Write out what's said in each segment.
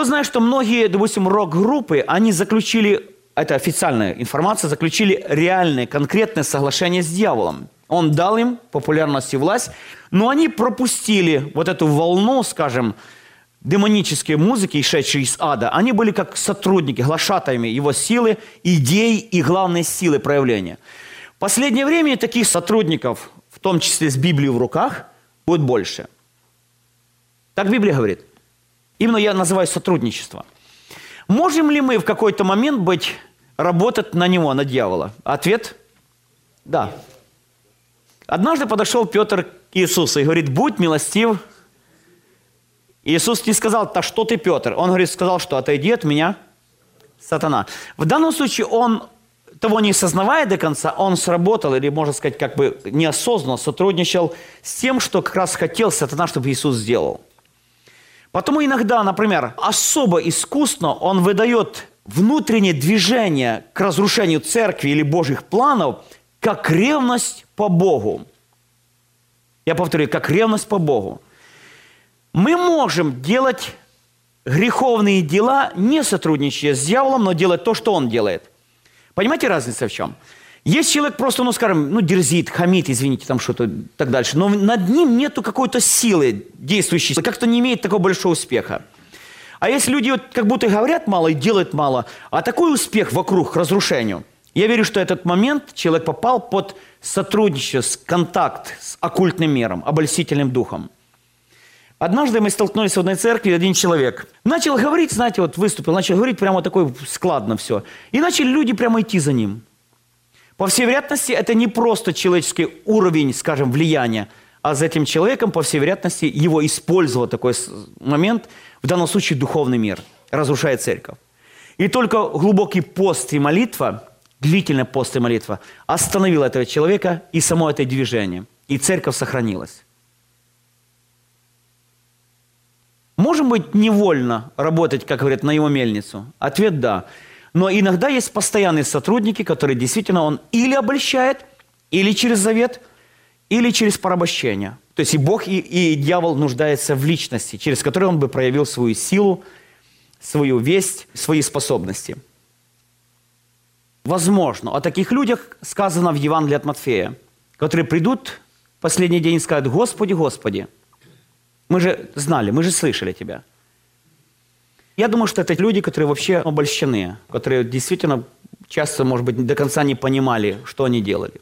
Кто знает, что многие, допустим, рок-группы, они заключили, это официальная информация, заключили реальные, конкретные соглашения с дьяволом. Он дал им популярность и власть, но они пропустили вот эту волну, скажем, демонические музыки, шедшие из ада. Они были как сотрудники, глашатаями его силы, идей и главной силы проявления. В последнее время таких сотрудников, в том числе с Библией в руках, будет больше. Так Библия говорит. Именно я называю сотрудничество. Можем ли мы в какой-то момент быть, работать на него, на дьявола? Ответ – да. Однажды подошел Петр к Иисусу и говорит, будь милостив. Иисус не сказал, да что ты, Петр? Он говорит, сказал, что отойди от меня, сатана. В данном случае он того не осознавая до конца, он сработал, или, можно сказать, как бы неосознанно сотрудничал с тем, что как раз хотел сатана, чтобы Иисус сделал. Потому иногда, например, особо искусно он выдает внутреннее движение к разрушению церкви или Божьих планов, как ревность по Богу. Я повторю, как ревность по Богу. Мы можем делать греховные дела, не сотрудничая с дьяволом, но делать то, что он делает. Понимаете разница в чем? Есть человек просто, ну, скажем, ну, дерзит, хамит, извините, там что-то так дальше, но над ним нету какой-то силы действующей, как-то не имеет такого большого успеха. А если люди вот как будто говорят мало и делают мало, а такой успех вокруг к разрушению, я верю, что этот момент человек попал под сотрудничество, контакт с оккультным миром, обольстительным духом. Однажды мы столкнулись в одной церкви, один человек начал говорить, знаете, вот выступил, начал говорить прямо такой складно все. И начали люди прямо идти за ним. По всей вероятности, это не просто человеческий уровень, скажем, влияния, а за этим человеком, по всей вероятности, его использовал такой момент, в данном случае духовный мир, разрушая церковь. И только глубокий пост и молитва, длительная пост и молитва, остановила этого человека и само это движение. И церковь сохранилась. Можем быть невольно работать, как говорят, на его мельницу? Ответ – да. Но иногда есть постоянные сотрудники, которые действительно он или обольщает, или через завет, или через порабощение. То есть и Бог, и, и дьявол нуждаются в личности, через которую он бы проявил свою силу, свою весть, свои способности. Возможно, о таких людях сказано в Евангелии от Матфея, которые придут в последний день и скажут, «Господи, Господи, мы же знали, мы же слышали Тебя». Я думаю, что это люди, которые вообще обольщены, которые действительно часто, может быть, до конца не понимали, что они делали.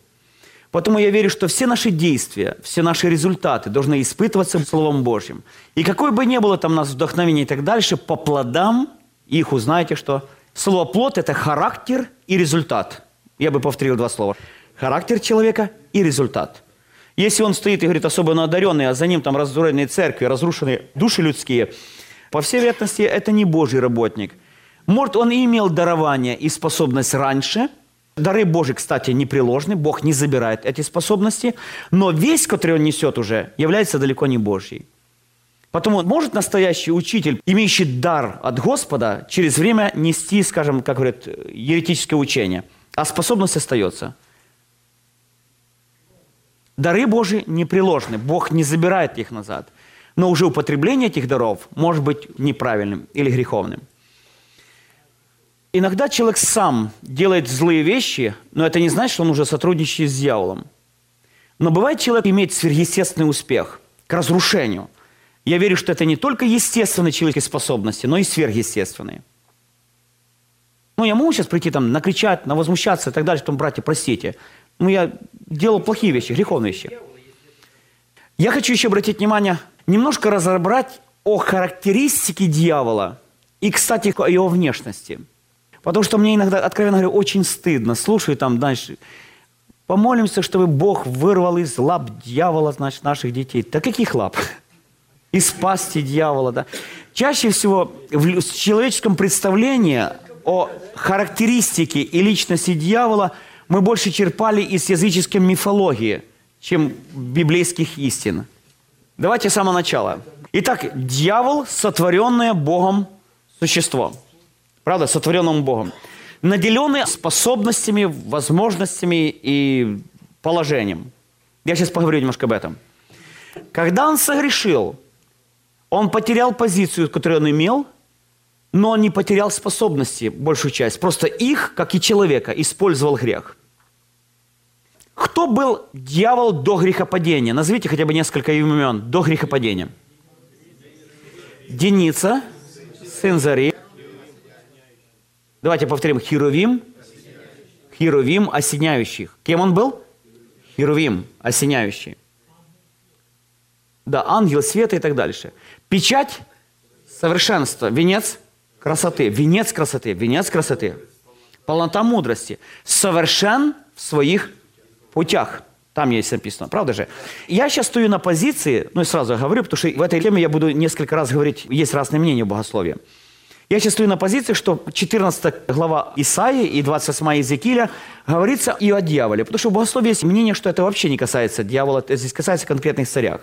Поэтому я верю, что все наши действия, все наши результаты должны испытываться Словом Божьим. И какое бы ни было там у нас вдохновение и так дальше, по плодам их узнаете, что слово «плод» – это характер и результат. Я бы повторил два слова. Характер человека и результат. Если он стоит и говорит, особенно одаренный, а за ним там разрушенные церкви, разрушенные души людские – по всей вероятности, это не Божий работник. Может, он и имел дарование и способность раньше. Дары Божьи, кстати, непреложны. Бог не забирает эти способности. Но весь, который он несет уже, является далеко не Божьей. Потому может настоящий учитель, имеющий дар от Господа, через время нести, скажем, как говорят, еретическое учение, а способность остается. Дары Божьи непреложны, Бог не забирает их назад но уже употребление этих даров может быть неправильным или греховным. Иногда человек сам делает злые вещи, но это не значит, что он уже сотрудничает с дьяволом. Но бывает, человек имеет сверхъестественный успех к разрушению. Я верю, что это не только естественные человеческие способности, но и сверхъестественные. Ну, я могу сейчас прийти там, накричать, возмущаться и так далее, что, братья, простите. Ну, я делал плохие вещи, греховные вещи. Я хочу еще обратить внимание немножко разобрать о характеристике дьявола и, кстати, о его внешности. Потому что мне иногда, откровенно говоря, очень стыдно. Слушаю там дальше. Помолимся, чтобы Бог вырвал из лап дьявола, значит, наших детей. Да каких лап? Из пасти дьявола, да. Чаще всего в человеческом представлении о характеристике и личности дьявола мы больше черпали из языческой мифологии, чем библейских истин. Давайте с самого начала. Итак, дьявол – сотворенное Богом существо. Правда, сотворенным Богом. Наделенный способностями, возможностями и положением. Я сейчас поговорю немножко об этом. Когда он согрешил, он потерял позицию, которую он имел, но он не потерял способности, большую часть. Просто их, как и человека, использовал грех. Кто был дьявол до грехопадения? Назовите хотя бы несколько имен до грехопадения. Деница, сын Зари. Давайте повторим. Херувим, Херувим осеняющих. Кем он был? Херувим осеняющий. Да, ангел света и так дальше. Печать совершенства, венец красоты, венец красоты, венец красоты, полнота мудрости, совершен в своих путях. Там есть написано, правда же? Я сейчас стою на позиции, ну и сразу говорю, потому что в этой теме я буду несколько раз говорить, есть разные мнения в богословии. Я сейчас стою на позиции, что 14 глава Исаии и 28 Иезекииля говорится и о дьяволе. Потому что в богословии есть мнение, что это вообще не касается дьявола, это здесь касается конкретных царях.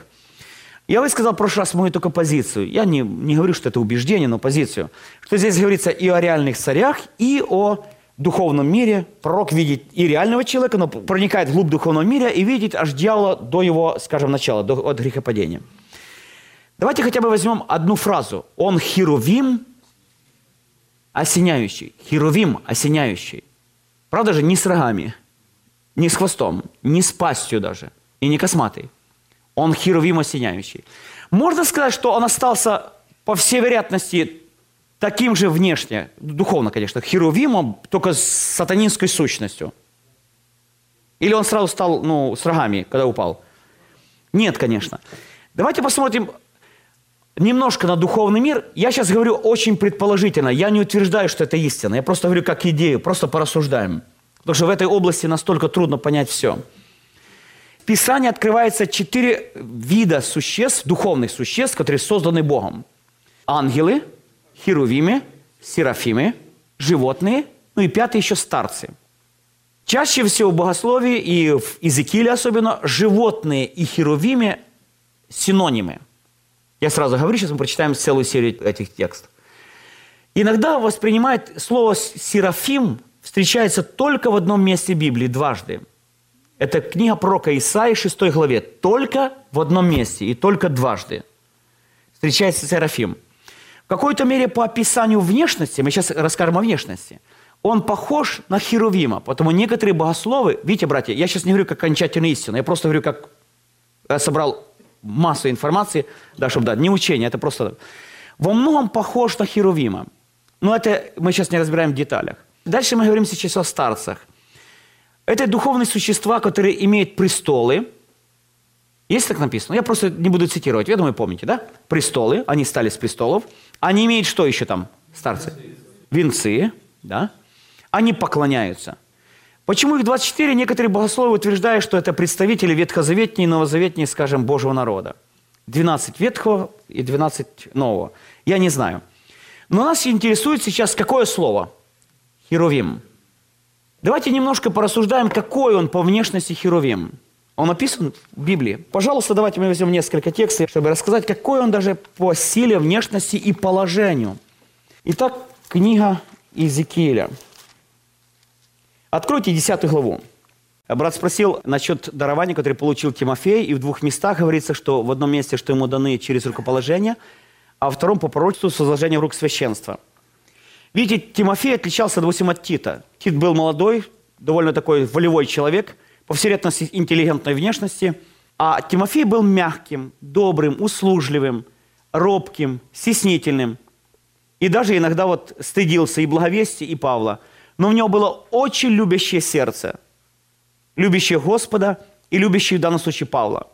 Я высказал в прошлый раз мою только позицию. Я не, не говорю, что это убеждение, но позицию. Что здесь говорится и о реальных царях, и о духовном мире. Пророк видит и реального человека, но проникает вглубь духовного мира и видит аж дьявола до его, скажем, начала, до, от грехопадения. Давайте хотя бы возьмем одну фразу. Он херувим осеняющий. Херувим осеняющий. Правда же, не с рогами, не с хвостом, не с пастью даже, и не косматый. Он херувим осеняющий. Можно сказать, что он остался, по всей вероятности, таким же внешне, духовно, конечно, херувимом, только с сатанинской сущностью. Или он сразу стал, ну, с рогами, когда упал? Нет, конечно. Давайте посмотрим немножко на духовный мир. Я сейчас говорю очень предположительно. Я не утверждаю, что это истина. Я просто говорю как идею, просто порассуждаем. Потому что в этой области настолько трудно понять все. В Писании открывается четыре вида существ, духовных существ, которые созданы Богом. Ангелы, херувимы, серафимы, животные, ну и пятый еще старцы. Чаще всего в богословии и в Иезекииле особенно животные и херувимы синонимы. Я сразу говорю, сейчас мы прочитаем целую серию этих текстов. Иногда воспринимает слово «серафим» встречается только в одном месте Библии, дважды – это книга пророка Исаи, 6 главе. Только в одном месте и только дважды встречается Серафим. Какой-то мере по описанию внешности, мы сейчас расскажем о внешности, он похож на Херувима. Потому некоторые богословы, видите, братья, я сейчас не говорю как окончательную истину, я просто говорю, как я собрал массу информации, да, чтобы дать, не учение, это просто... Во многом похож на Херувима. Но это мы сейчас не разбираем в деталях. Дальше мы говорим сейчас о старцах – это духовные существа, которые имеют престолы. Есть так написано? Я просто не буду цитировать. Я думаю, помните, да? Престолы. Они стали с престолов. Они имеют что еще там, старцы? Венцы, да? Они поклоняются. Почему их 24? Некоторые богословы утверждают, что это представители ветхозаветней и новозаветней, скажем, Божьего народа. 12 ветхого и 12 нового. Я не знаю. Но нас интересует сейчас какое слово? Херовим. Давайте немножко порассуждаем, какой он по внешности Херувим. Он описан в Библии. Пожалуйста, давайте мы возьмем несколько текстов, чтобы рассказать, какой он даже по силе, внешности и положению. Итак, книга Иезекииля. Откройте 10 главу. Брат спросил насчет дарования, которое получил Тимофей, и в двух местах говорится, что в одном месте, что ему даны через рукоположение, а в втором по пророчеству с возложением рук священства – Видите, Тимофей отличался, допустим, от Тита. Тит был молодой, довольно такой волевой человек, по всей вероятности интеллигентной внешности. А Тимофей был мягким, добрым, услужливым, робким, стеснительным. И даже иногда вот стыдился и благовестия, и Павла. Но у него было очень любящее сердце. Любящее Господа и любящее в данном случае Павла.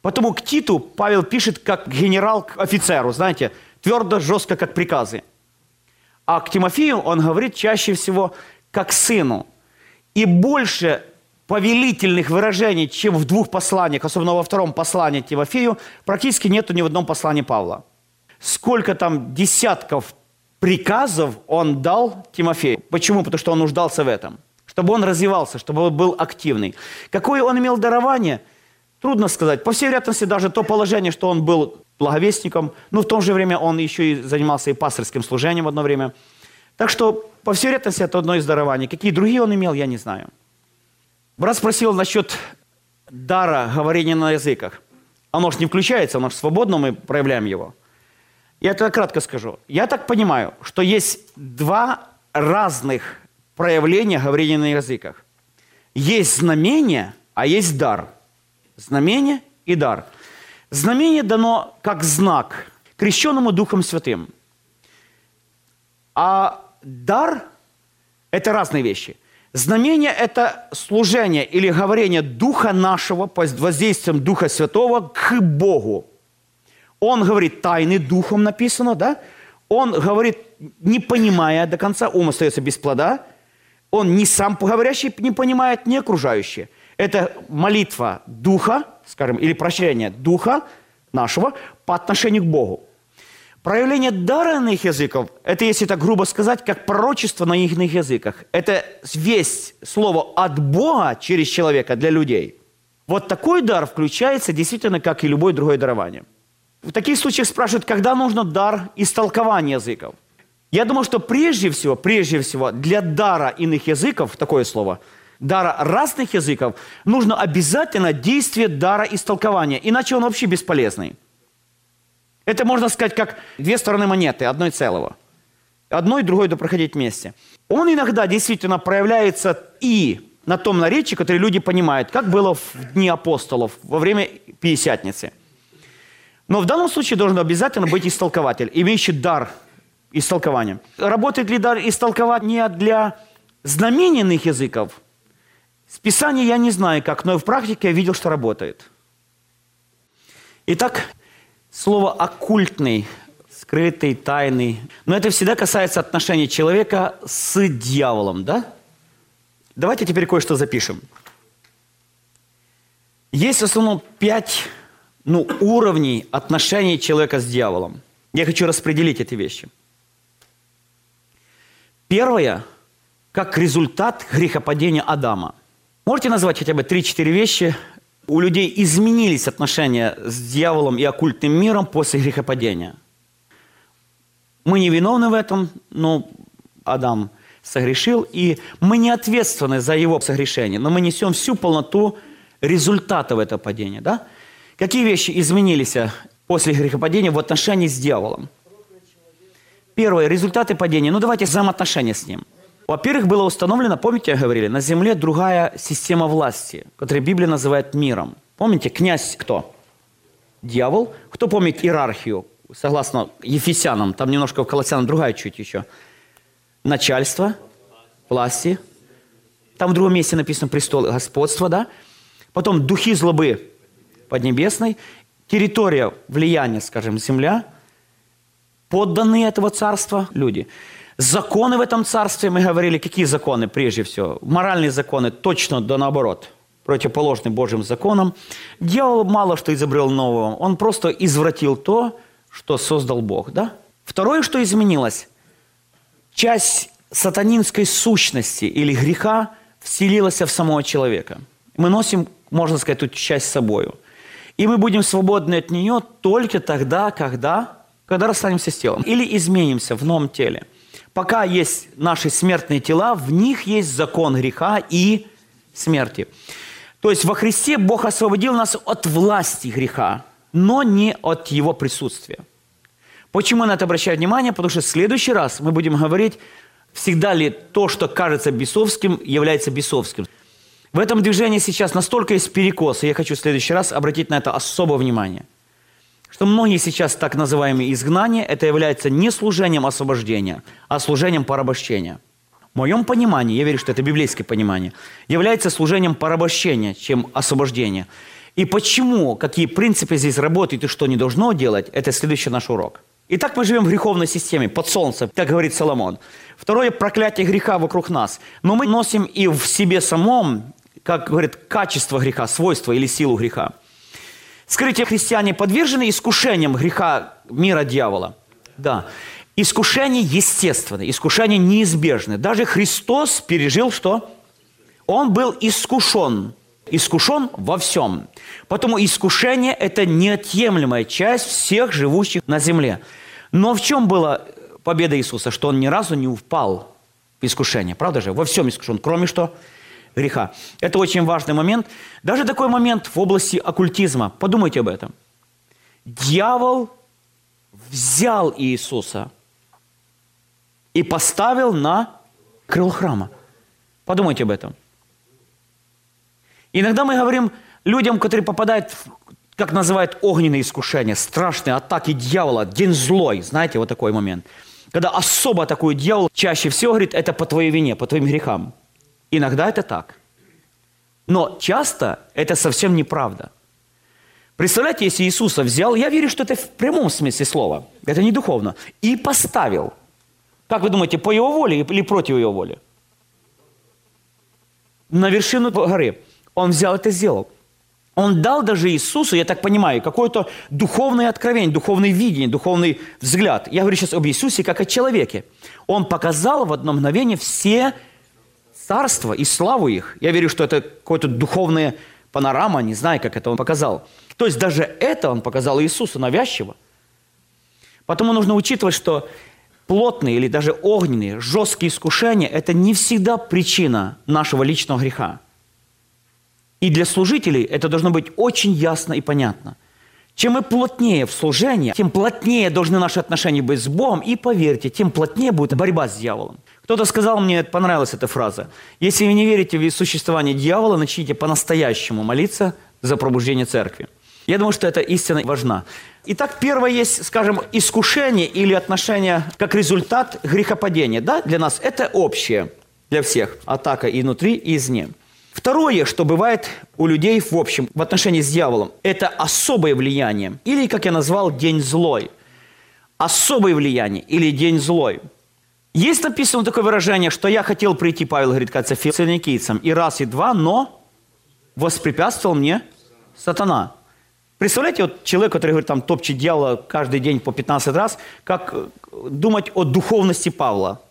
Потому к Титу Павел пишет как генерал к офицеру, знаете, твердо, жестко, как приказы. А к Тимофею он говорит чаще всего как сыну. И больше повелительных выражений, чем в двух посланиях, особенно во втором послании Тимофею, практически нету ни в одном послании Павла. Сколько там десятков приказов он дал Тимофею. Почему? Потому что он нуждался в этом. Чтобы он развивался, чтобы он был активный. Какое он имел дарование? Трудно сказать. По всей вероятности, даже то положение, что он был благовестником, но в то же время он еще и занимался и пасторским служением в одно время. Так что, по всей вероятности, это одно из дарований. Какие другие он имел, я не знаю. Брат спросил насчет дара говорения на языках. Оно же не включается, оно же свободно, мы проявляем его. Я это кратко скажу. Я так понимаю, что есть два разных проявления говорения на языках. Есть знамение, а есть дар. Знамение и дар. Знамение дано как знак крещенному Духом Святым. А дар – это разные вещи. Знамение – это служение или говорение Духа нашего под воздействием Духа Святого к Богу. Он говорит тайны Духом написано, да? Он говорит, не понимая до конца, ум остается без плода. Он не сам говорящий не понимает, не окружающие. Это молитва Духа, скажем, или прощение Духа нашего по отношению к Богу. Проявление дара иных языков, это, если так грубо сказать, как пророчество на иных языках. Это весь слово от Бога через человека для людей. Вот такой дар включается действительно, как и любое другое дарование. В таких случаях спрашивают, когда нужно дар истолкования языков. Я думаю, что прежде всего, прежде всего, для дара иных языков, такое слово, дара разных языков, нужно обязательно действие дара истолкования, иначе он вообще бесполезный. Это можно сказать как две стороны монеты, одной целого. Одно и другое да проходить вместе. Он иногда действительно проявляется и на том наречии, которое люди понимают, как было в дни апостолов, во время Пятидесятницы. Но в данном случае должен обязательно быть истолкователь, имеющий дар истолкования. Работает ли дар истолкования для знамененных языков? С Писания я не знаю как, но в практике я видел, что работает. Итак, Слово «оккультный», скрытый, тайный. Но это всегда касается отношений человека с дьяволом, да? Давайте теперь кое-что запишем. Есть в основном пять ну, уровней отношений человека с дьяволом. Я хочу распределить эти вещи. Первое, как результат грехопадения Адама. Можете назвать хотя бы 3-4 вещи, у людей изменились отношения с дьяволом и оккультным миром после грехопадения. Мы не виновны в этом, но Адам согрешил, и мы не ответственны за его согрешение, но мы несем всю полноту результатов этого падения. Да? Какие вещи изменились после грехопадения в отношении с дьяволом? Первое, результаты падения. Ну, давайте взаимоотношения с ним – во-первых, было установлено, помните, говорили, на земле другая система власти, которую Библия называет миром. Помните, князь кто? Дьявол. Кто помнит иерархию? Согласно Ефесянам, там немножко в Колоссянам другая чуть еще. Начальство, власти. Там в другом месте написано престол господства, да? Потом духи злобы поднебесной, территория влияния, скажем, земля, подданные этого царства люди – Законы в этом царстве, мы говорили, какие законы прежде всего? Моральные законы точно да наоборот, противоположны Божьим законам. Дьявол мало что изобрел нового, он просто извратил то, что создал Бог. Да? Второе, что изменилось, часть сатанинской сущности или греха вселилась в самого человека. Мы носим, можно сказать, эту часть с собой. И мы будем свободны от нее только тогда, когда, когда расстанемся с телом. Или изменимся в новом теле – пока есть наши смертные тела, в них есть закон греха и смерти. То есть во Христе Бог освободил нас от власти греха, но не от его присутствия. Почему на это обращаю внимание? Потому что в следующий раз мы будем говорить, всегда ли то, что кажется бесовским, является бесовским. В этом движении сейчас настолько есть перекос, и я хочу в следующий раз обратить на это особое внимание что многие сейчас так называемые изгнания, это является не служением освобождения, а служением порабощения. В моем понимании, я верю, что это библейское понимание, является служением порабощения, чем освобождения. И почему, какие принципы здесь работают и что не должно делать, это следующий наш урок. Итак, мы живем в греховной системе, под солнцем, так говорит Соломон. Второе – проклятие греха вокруг нас. Но мы носим и в себе самом, как говорит, качество греха, свойство или силу греха. Скажите, христиане подвержены искушениям греха мира дьявола? Да. Искушение естественное, искушение неизбежное. Даже Христос пережил что? Он был искушен. Искушен во всем. Потому искушение – это неотъемлемая часть всех живущих на земле. Но в чем была победа Иисуса? Что Он ни разу не упал в искушение. Правда же? Во всем искушен. Кроме что? Греха. Это очень важный момент. Даже такой момент в области оккультизма. Подумайте об этом. Дьявол взял Иисуса и поставил на крыло храма. Подумайте об этом. Иногда мы говорим людям, которые попадают, в, как называют, огненные искушения, страшные атаки дьявола, день злой, знаете, вот такой момент. Когда особо такой дьявол чаще всего говорит, это по твоей вине, по твоим грехам. Иногда это так. Но часто это совсем неправда. Представляете, если Иисуса взял, я верю, что это в прямом смысле слова, это не духовно, и поставил. Как вы думаете, по его воле или против его воли? На вершину горы. Он взял это сделал. Он дал даже Иисусу, я так понимаю, какое-то духовное откровение, духовное видение, духовный взгляд. Я говорю сейчас об Иисусе как о человеке. Он показал в одно мгновение все царства и славу их. Я верю, что это какое-то духовная панорама, не знаю, как это он показал. То есть даже это он показал Иисусу навязчиво. Потому нужно учитывать, что плотные или даже огненные, жесткие искушения – это не всегда причина нашего личного греха. И для служителей это должно быть очень ясно и понятно. Чем мы плотнее в служении, тем плотнее должны наши отношения быть с Богом. И поверьте, тем плотнее будет борьба с дьяволом. Кто-то сказал мне, понравилась эта фраза. Если вы не верите в существование дьявола, начните по-настоящему молиться за пробуждение церкви. Я думаю, что эта истина важна. Итак, первое есть, скажем, искушение или отношение как результат грехопадения. Да, для нас это общее, для всех. Атака и внутри, и извне. Второе, что бывает у людей в общем в отношении с дьяволом, это особое влияние. Или, как я назвал, день злой. Особое влияние или день злой. Есть написано такое выражение, что я хотел прийти, Павел говорит, к фессалоникийцам, и раз, и два, но воспрепятствовал мне сатана. Представляете, вот человек, который говорит, там, топчет дьявола каждый день по 15 раз, как э, думать о духовности Павла.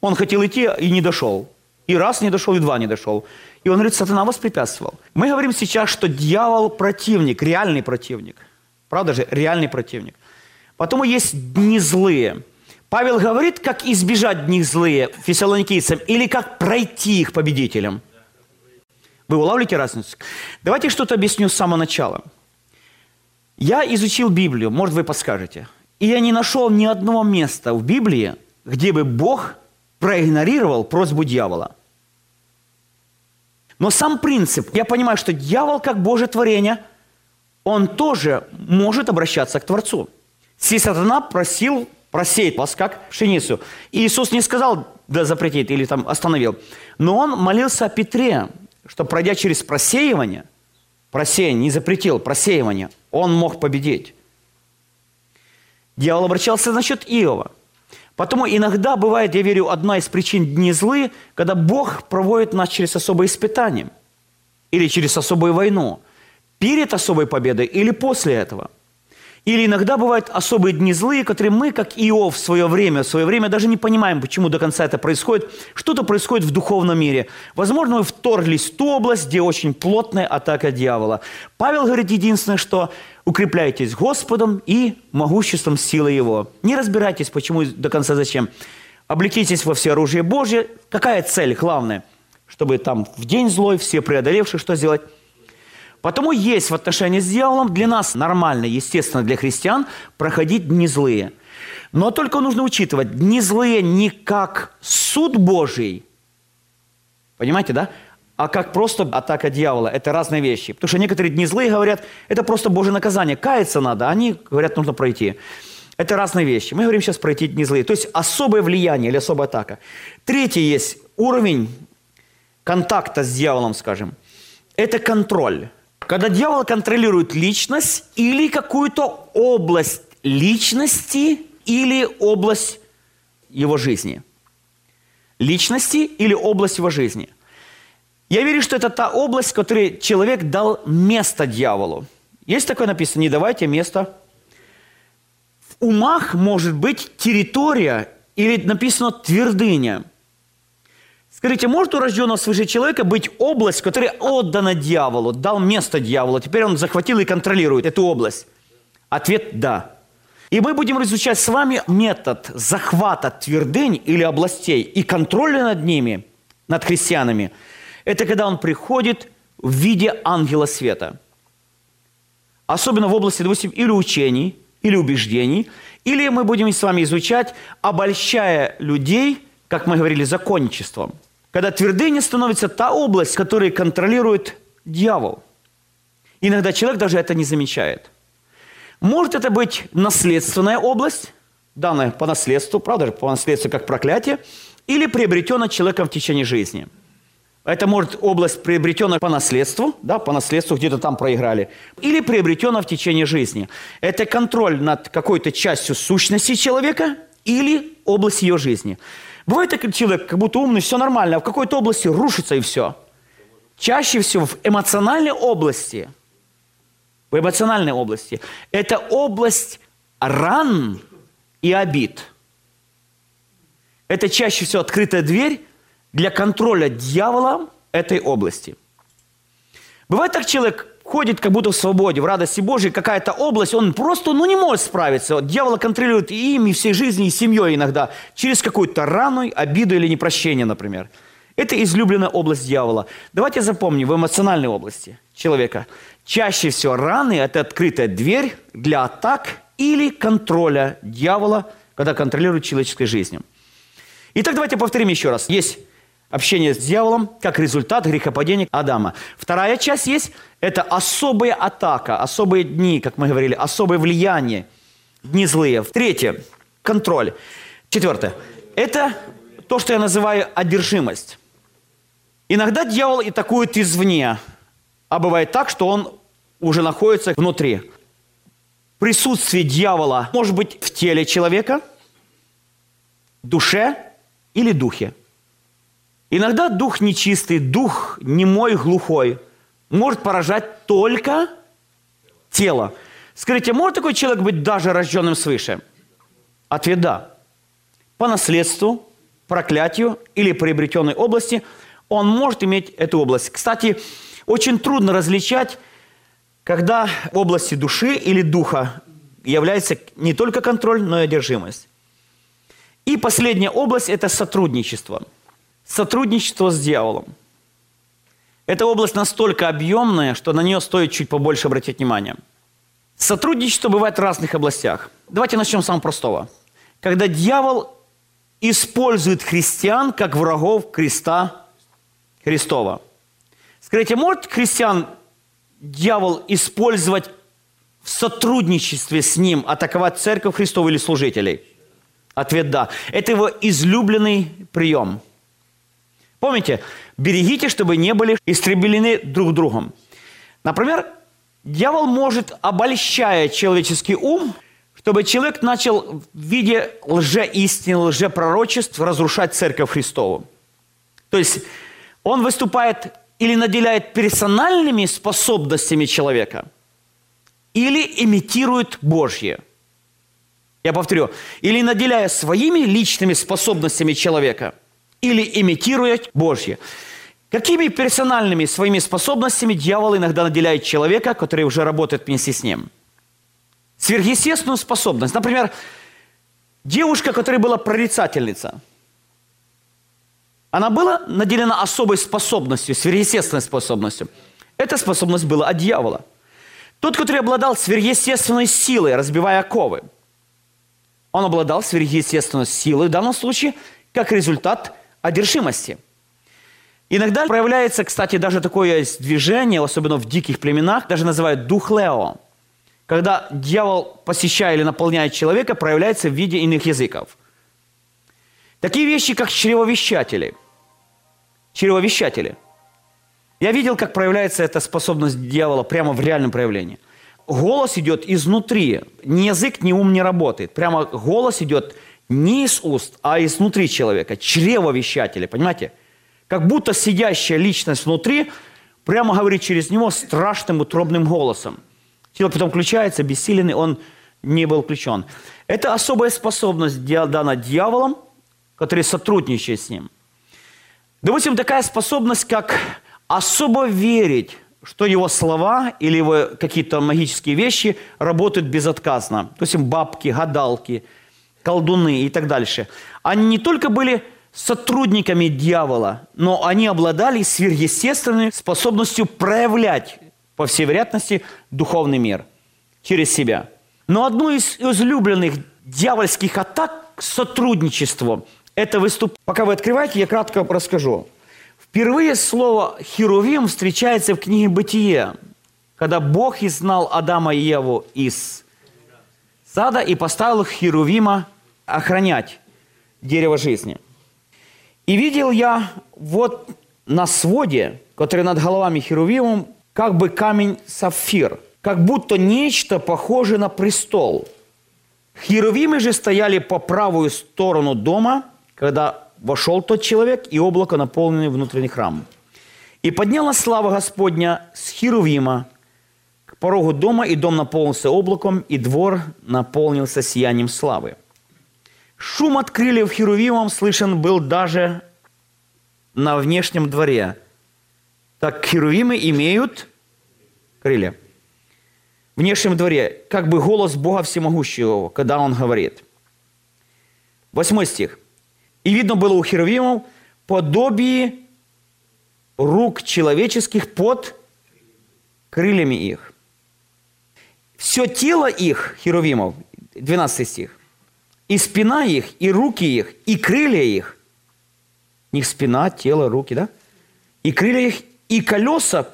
Он хотел идти и не дошел. И раз не дошел, и два не дошел. И он говорит, сатана воспрепятствовал. Мы говорим сейчас, что дьявол противник, реальный противник. Правда же? Реальный противник. Потом есть дни злые. Павел говорит, как избежать дни злые фессалоникийцам или как пройти их победителям. Вы улавливаете разницу? Давайте что-то объясню с самого начала. Я изучил Библию, может, вы подскажете. И я не нашел ни одного места в Библии, где бы Бог проигнорировал просьбу дьявола. Но сам принцип, я понимаю, что дьявол, как Божье творение, он тоже может обращаться к Творцу. Си сатана просил просеять вас как пшеницу. И Иисус не сказал, да запретить или там остановил. Но он молился о Петре, что пройдя через просеивание, просеяние, не запретил, просеивание, он мог победить. Дьявол обращался насчет Иова. Потому иногда бывает, я верю, одна из причин дни злы, когда Бог проводит нас через особые испытания или через особую войну, перед особой победой или после этого. Или иногда бывают особые дни злые, которые мы, как Иов в свое время, в свое время даже не понимаем, почему до конца это происходит. Что-то происходит в духовном мире. Возможно, мы вторглись в ту область, где очень плотная атака дьявола. Павел говорит единственное, что укрепляйтесь Господом и могуществом силы Его. Не разбирайтесь, почему до конца зачем. Облекитесь во все оружие Божье. Какая цель главная? Чтобы там в день злой все преодолевшие что сделать? Потому есть в отношении с дьяволом для нас нормально, естественно, для христиан проходить дни злые. Но только нужно учитывать, дни злые не как суд Божий, понимаете, да? а как просто атака дьявола. Это разные вещи. Потому что некоторые дни злые говорят, это просто Божье наказание. Каяться надо, они говорят, нужно пройти. Это разные вещи. Мы говорим сейчас пройти дни злые. То есть особое влияние или особая атака. Третий есть уровень контакта с дьяволом, скажем. Это контроль. Когда дьявол контролирует личность или какую-то область личности или область его жизни. Личности или область его жизни – я верю, что это та область, в которой человек дал место дьяволу. Есть такое написано, не давайте место. В умах может быть территория или написано твердыня. Скажите, может у рожденного свыше человека быть область, которая отдана дьяволу, дал место дьяволу, теперь он захватил и контролирует эту область? Ответ – да. И мы будем изучать с вами метод захвата твердынь или областей и контроля над ними, над христианами – это когда он приходит в виде ангела света. Особенно в области, допустим, или учений, или убеждений, или мы будем с вами изучать, обольщая людей, как мы говорили, законничеством. Когда твердыня становится та область, которую контролирует дьявол. Иногда человек даже это не замечает. Может это быть наследственная область, данная по наследству, правда же, по наследству как проклятие, или приобретенная человеком в течение жизни – это может область приобретенная по наследству, да, по наследству где-то там проиграли, или приобретенная в течение жизни. Это контроль над какой-то частью сущности человека или область ее жизни. Бывает такой человек, как будто умный, все нормально, а в какой-то области рушится и все. Чаще всего в эмоциональной области, в эмоциональной области, это область ран и обид. Это чаще всего открытая дверь для контроля дьявола этой области. Бывает так, человек ходит как будто в свободе, в радости Божьей, какая-то область, он просто ну, не может справиться. Дьявол контролирует и им, и всей жизнью, и семьей иногда, через какую-то рану, обиду или непрощение, например. Это излюбленная область дьявола. Давайте запомним, в эмоциональной области человека чаще всего раны – это открытая дверь для атак или контроля дьявола, когда контролирует человеческой жизнью. Итак, давайте повторим еще раз. Есть общение с дьяволом как результат грехопадения Адама. Вторая часть есть – это особая атака, особые дни, как мы говорили, особое влияние, дни злые. Третье – контроль. Четвертое – это то, что я называю одержимость. Иногда дьявол атакует извне, а бывает так, что он уже находится внутри. Присутствие дьявола может быть в теле человека, душе или духе. Иногда дух нечистый, дух немой, глухой может поражать только тело. Скажите, может такой человек быть даже рожденным свыше? Ответ – да. По наследству, проклятию или приобретенной области он может иметь эту область. Кстати, очень трудно различать, когда в области души или духа является не только контроль, но и одержимость. И последняя область – это сотрудничество – Сотрудничество с дьяволом. Эта область настолько объемная, что на нее стоит чуть побольше обратить внимание. Сотрудничество бывает в разных областях. Давайте начнем с самого простого. Когда дьявол использует христиан как врагов креста Христова. Скажите, может христиан дьявол использовать в сотрудничестве с ним, атаковать церковь Христову или служителей? Ответ – да. Это его излюбленный прием – Помните, берегите, чтобы не были истреблены друг другом. Например, дьявол может, обольщая человеческий ум, чтобы человек начал в виде лжеистин, лжепророчеств разрушать Церковь Христову. То есть он выступает или наделяет персональными способностями человека, или имитирует Божье. Я повторю, или наделяя своими личными способностями человека – или имитируя Божье. Какими персональными своими способностями дьявол иногда наделяет человека, который уже работает вместе с ним? Сверхъестественную способность. Например, девушка, которая была прорицательница. Она была наделена особой способностью, сверхъестественной способностью. Эта способность была от дьявола. Тот, который обладал сверхъестественной силой, разбивая оковы, он обладал сверхъестественной силой в данном случае как результат одержимости. Иногда проявляется, кстати, даже такое движение, особенно в диких племенах, даже называют дух Лео. Когда дьявол, посещая или наполняет человека, проявляется в виде иных языков. Такие вещи, как чревовещатели. Чревовещатели. Я видел, как проявляется эта способность дьявола прямо в реальном проявлении. Голос идет изнутри. Ни язык, ни ум не работает. Прямо голос идет не из уст, а изнутри человека, чревовещатели, понимаете? Как будто сидящая личность внутри прямо говорит через него страшным утробным голосом. Человек потом включается, бессиленный, он не был включен. Это особая способность дана дьяволом, который сотрудничает с ним. Допустим, такая способность, как особо верить, что его слова или его какие-то магические вещи работают безотказно. Допустим, бабки, гадалки – колдуны и так дальше, они не только были сотрудниками дьявола, но они обладали сверхъестественной способностью проявлять, по всей вероятности, духовный мир через себя. Но одно из излюбленных дьявольских атак – сотрудничество. Это выступ... Пока вы открываете, я кратко расскажу. Впервые слово «херувим» встречается в книге «Бытие», когда Бог изгнал Адама и Еву из сада и поставил Херувима охранять дерево жизни. И видел я вот на своде, который над головами Херувимом, как бы камень сапфир, как будто нечто похожее на престол. Херувимы же стояли по правую сторону дома, когда вошел тот человек, и облако наполненный внутренний храм. И поднялась слава Господня с Херувима к порогу дома, и дом наполнился облаком, и двор наполнился сиянием славы. Шум от крыльев Херувимом слышен был даже на внешнем дворе – так херувимы имеют крылья. В внешнем дворе, как бы голос Бога Всемогущего, когда Он говорит. Восьмой стих. «И видно было у херувимов подобие рук человеческих под крыльями их. Все тело их, херувимов, 12 стих, и спина их, и руки их, и крылья их, них спина, тело, руки, да? И крылья их, и колеса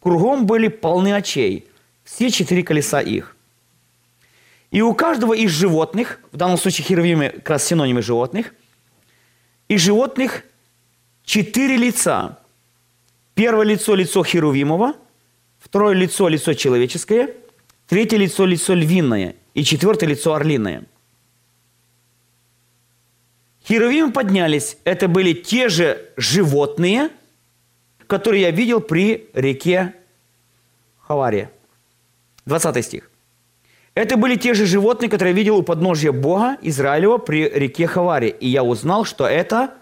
кругом были полны очей, все четыре колеса их. И у каждого из животных, в данном случае херувимы как раз синонимы животных, из животных четыре лица. Первое лицо – лицо херувимова, второе лицо – лицо человеческое, третье лицо – лицо львиное и четвертое лицо орлиное. Херувимы поднялись, это были те же животные – который я видел при реке Хаваре. 20 стих. Это были те же животные, которые я видел у подножия Бога Израилева при реке Хаваре. И я узнал, что это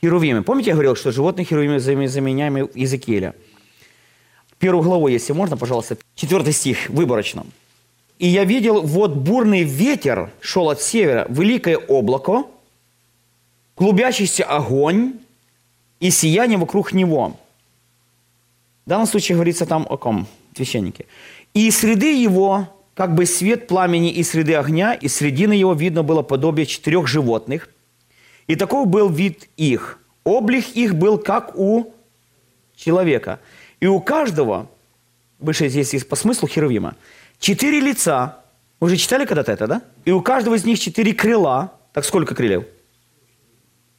херувимы. Помните, я говорил, что животные херувимы заменяемы Иезекииля? Первую главу, если можно, пожалуйста. Четвертый стих, выборочно. «И я видел, вот бурный ветер шел от севера, великое облако, клубящийся огонь, и сияние вокруг него. В данном случае говорится там о ком? Священнике. И среды его, как бы свет пламени и среды огня, и средины его видно было подобие четырех животных. И таков был вид их. Облик их был как у человека. И у каждого, выше здесь есть по смыслу Херувима, четыре лица. Вы уже читали когда-то это, да? И у каждого из них четыре крыла. Так сколько крыльев?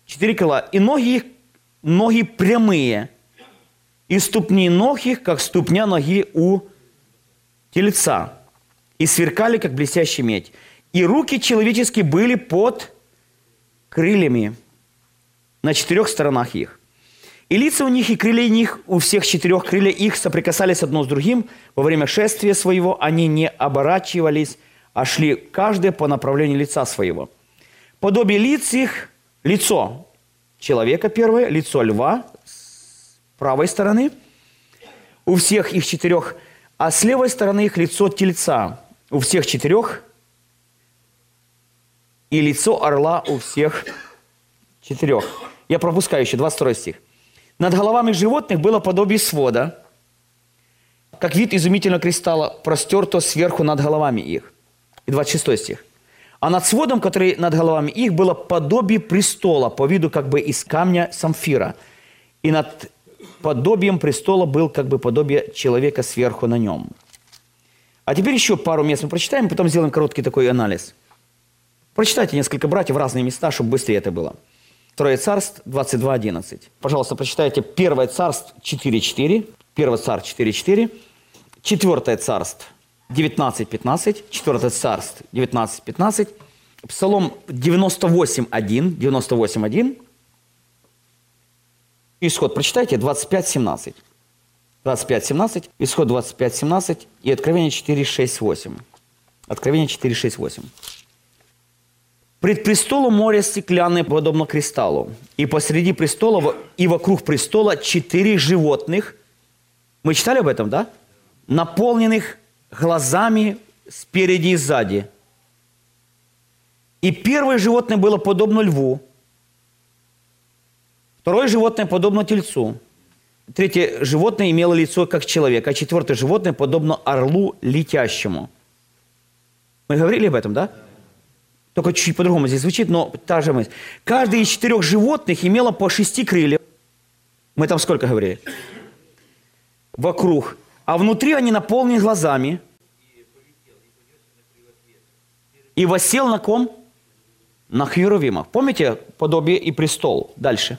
Четыре крыла. И ноги их ноги прямые, и ступни ног их, как ступня ноги у тельца, и сверкали, как блестящий медь. И руки человеческие были под крыльями на четырех сторонах их. И лица у них, и крылья у них, у всех четырех крылья их соприкасались одно с другим. Во время шествия своего они не оборачивались, а шли каждое по направлению лица своего. Подобие лиц их, лицо, человека первое, лицо льва с правой стороны, у всех их четырех, а с левой стороны их лицо тельца, у всех четырех, и лицо орла у всех четырех. Я пропускаю еще 22 стих. Над головами животных было подобие свода, как вид изумительного кристалла, простерто сверху над головами их. И 26 стих. А над сводом, который над головами их, было подобие престола, по виду как бы из камня самфира. И над подобием престола был как бы подобие человека сверху на нем. А теперь еще пару мест мы прочитаем, потом сделаем короткий такой анализ. Прочитайте несколько братьев в разные места, чтобы быстрее это было. Второе царство 22.11. Пожалуйста, прочитайте Первое царство 4.4. Первое царство 4.4. Четвертое царство 19.15, 4 царств 19.15, Псалом 98.1, 98.1, Исход, прочитайте, 25.17. 25.17, Исход 25.17 и Откровение 4.6.8. Откровение 4.6.8. Пред престолом море стеклянное, подобно кристаллу. И посреди престола и вокруг престола четыре животных. Мы читали об этом, да? Наполненных глазами спереди и сзади. И первое животное было подобно льву, второе животное подобно тельцу, третье животное имело лицо как человек, а четвертое животное подобно орлу летящему. Мы говорили об этом, да? Только чуть-чуть по-другому здесь звучит, но та же мысль. Каждое из четырех животных имело по шести крыльев. Мы там сколько говорили? Вокруг. А внутри они наполнены глазами. И восел на ком? На херувимах. Помните подобие и престол? Дальше.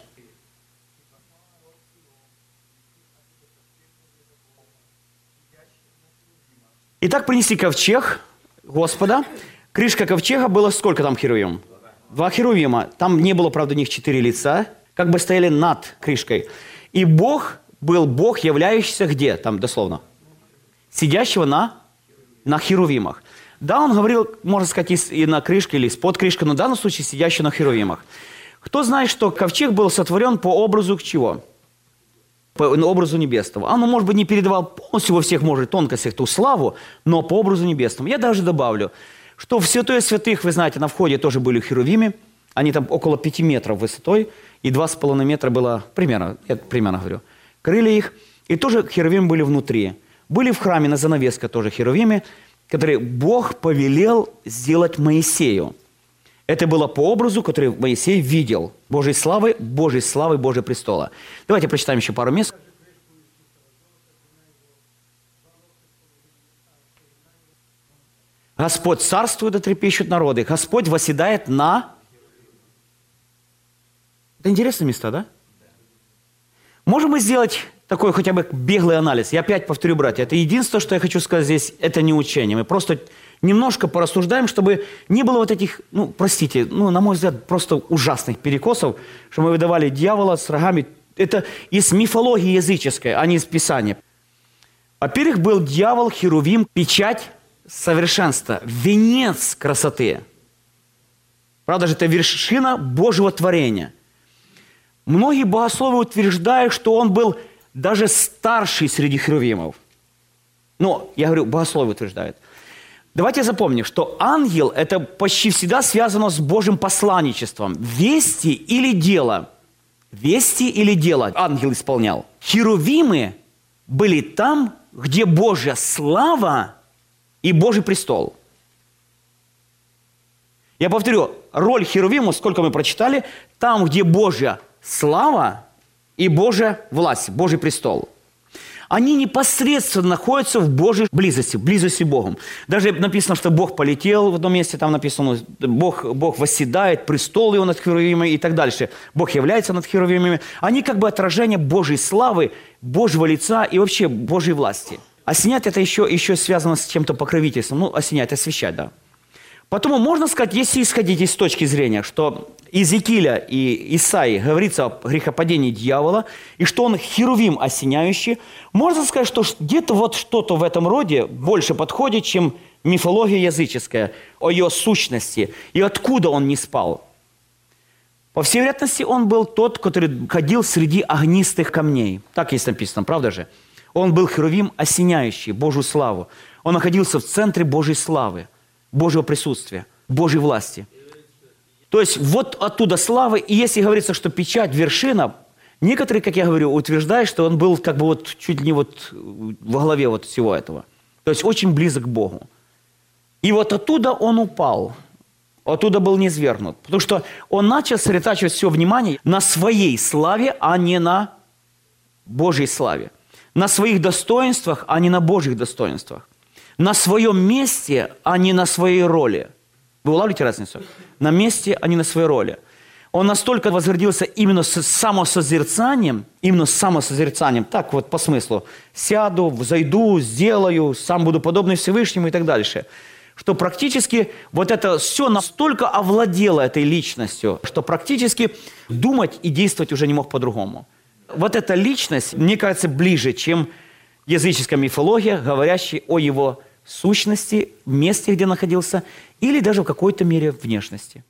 Итак, принесли ковчег Господа. Крышка ковчега была сколько там херувим? Два херувима. Там не было, правда, у них четыре лица. Как бы стояли над крышкой. И Бог был Бог, являющийся где? Там дословно. Сидящего на, на херувимах. Да, он говорил, можно сказать, и на крышке, или под крышкой, но в данном случае сидящий на херувимах. Кто знает, что ковчег был сотворен по образу чего? по образу небесного. Оно, может быть, не передавал полностью во всех, может, тонкостях ту славу, но по образу небесному. Я даже добавлю, что в святое святых, вы знаете, на входе тоже были херувимы, они там около пяти метров высотой, и два с половиной метра было, примерно, я примерно говорю, крылья их, и тоже херувимы были внутри. Были в храме на занавеске тоже херувимы, которые Бог повелел сделать Моисею. Это было по образу, который Моисей видел. Божьей славы, Божьей славы, Божьего престола. Давайте прочитаем еще пару мест. Господь царствует и трепещут народы. Господь восседает на... Это интересные места, да? Можем мы сделать такой хотя бы беглый анализ? Я опять повторю, братья, это единственное, что я хочу сказать здесь, это не учение. Мы просто немножко порассуждаем, чтобы не было вот этих, ну, простите, ну, на мой взгляд, просто ужасных перекосов, что мы выдавали дьявола с рогами. Это из мифологии языческой, а не из Писания. Во-первых, был дьявол, херувим, печать совершенства, венец красоты. Правда же, это вершина Божьего творения. Многие богословы утверждают, что он был даже старший среди херувимов. Но, я говорю, богословы утверждают – Давайте запомним, что ангел – это почти всегда связано с Божьим посланничеством. Вести или дело. Вести или дело ангел исполнял. Херувимы были там, где Божья слава и Божий престол. Я повторю, роль Херувима, сколько мы прочитали, там, где Божья слава и Божья власть, Божий престол – они непосредственно находятся в Божьей близости, близости с Богом. Даже написано, что Бог полетел в одном месте, там написано, Бог, Бог восседает, престол его над херувимами и так дальше. Бог является над херувимами. Они как бы отражение Божьей славы, Божьего лица и вообще Божьей власти. Осенять это еще, еще связано с чем-то покровительством. Ну, осенять, освещать, да. Потому можно сказать, если исходить из точки зрения, что Иезекииля и Исаи говорится о грехопадении дьявола, и что он херувим осеняющий, можно сказать, что где-то вот что-то в этом роде больше подходит, чем мифология языческая о ее сущности и откуда он не спал. По всей вероятности, он был тот, который ходил среди огнистых камней. Так здесь написано, правда же? Он был херувим, осеняющий Божью славу. Он находился в центре Божьей славы. Божьего присутствия, Божьей власти. То есть вот оттуда слава, и если говорится, что печать – вершина, некоторые, как я говорю, утверждают, что он был как бы вот чуть ли не вот во главе вот всего этого. То есть очень близок к Богу. И вот оттуда он упал, оттуда был низвергнут. Потому что он начал сосредотачивать все внимание на своей славе, а не на Божьей славе. На своих достоинствах, а не на Божьих достоинствах на своем месте, а не на своей роли. Вы улавливаете разницу? На месте, а не на своей роли. Он настолько возгордился именно с самосозерцанием, именно с самосозерцанием, так вот по смыслу, сяду, зайду, сделаю, сам буду подобный Всевышнему и так дальше, что практически вот это все настолько овладело этой личностью, что практически думать и действовать уже не мог по-другому. Вот эта личность, мне кажется, ближе, чем языческая мифология, говорящая о его сущности, месте, где находился, или даже в какой-то мере внешности.